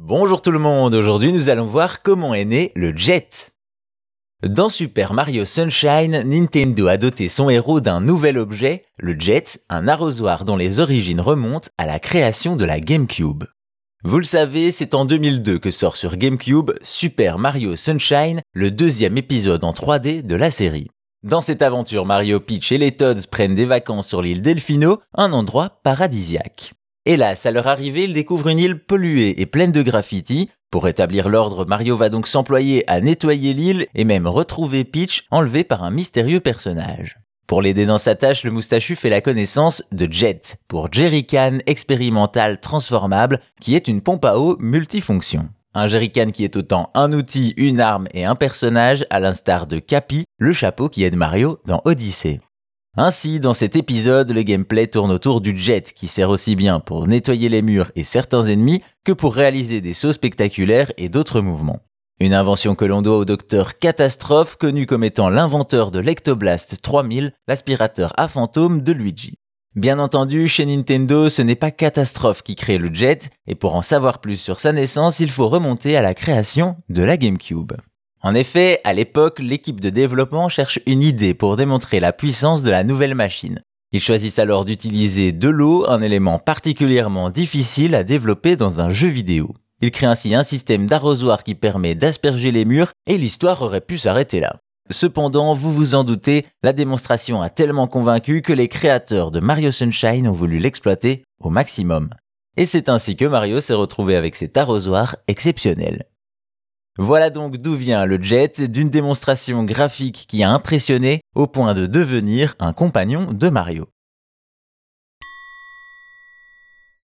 Bonjour tout le monde, aujourd'hui nous allons voir comment est né le jet. Dans Super Mario Sunshine, Nintendo a doté son héros d'un nouvel objet, le jet, un arrosoir dont les origines remontent à la création de la GameCube. Vous le savez, c'est en 2002 que sort sur GameCube Super Mario Sunshine, le deuxième épisode en 3D de la série. Dans cette aventure, Mario, Peach et les Toads prennent des vacances sur l'île Delfino, un endroit paradisiaque. Hélas, à leur arrivée, ils découvrent une île polluée et pleine de graffitis. Pour rétablir l'ordre, Mario va donc s'employer à nettoyer l'île et même retrouver Peach enlevée par un mystérieux personnage. Pour l'aider dans sa tâche, le moustachu fait la connaissance de Jet, pour Jerrycan expérimental transformable, qui est une pompe à eau multifonction. Un jerrycan qui est autant un outil, une arme et un personnage, à l'instar de Cappy, le chapeau qui aide Mario dans Odyssey. Ainsi, dans cet épisode, le gameplay tourne autour du jet qui sert aussi bien pour nettoyer les murs et certains ennemis que pour réaliser des sauts spectaculaires et d'autres mouvements. Une invention que l'on doit au docteur Catastrophe, connu comme étant l'inventeur de l'Ectoblast 3000, l'aspirateur à fantôme de Luigi. Bien entendu, chez Nintendo, ce n'est pas Catastrophe qui crée le jet, et pour en savoir plus sur sa naissance, il faut remonter à la création de la GameCube. En effet, à l'époque, l'équipe de développement cherche une idée pour démontrer la puissance de la nouvelle machine. Ils choisissent alors d'utiliser de l'eau, un élément particulièrement difficile à développer dans un jeu vidéo. Ils créent ainsi un système d'arrosoir qui permet d'asperger les murs et l'histoire aurait pu s'arrêter là. Cependant, vous vous en doutez, la démonstration a tellement convaincu que les créateurs de Mario Sunshine ont voulu l'exploiter au maximum. Et c'est ainsi que Mario s'est retrouvé avec cet arrosoir exceptionnel. Voilà donc d'où vient le jet, d'une démonstration graphique qui a impressionné au point de devenir un compagnon de Mario.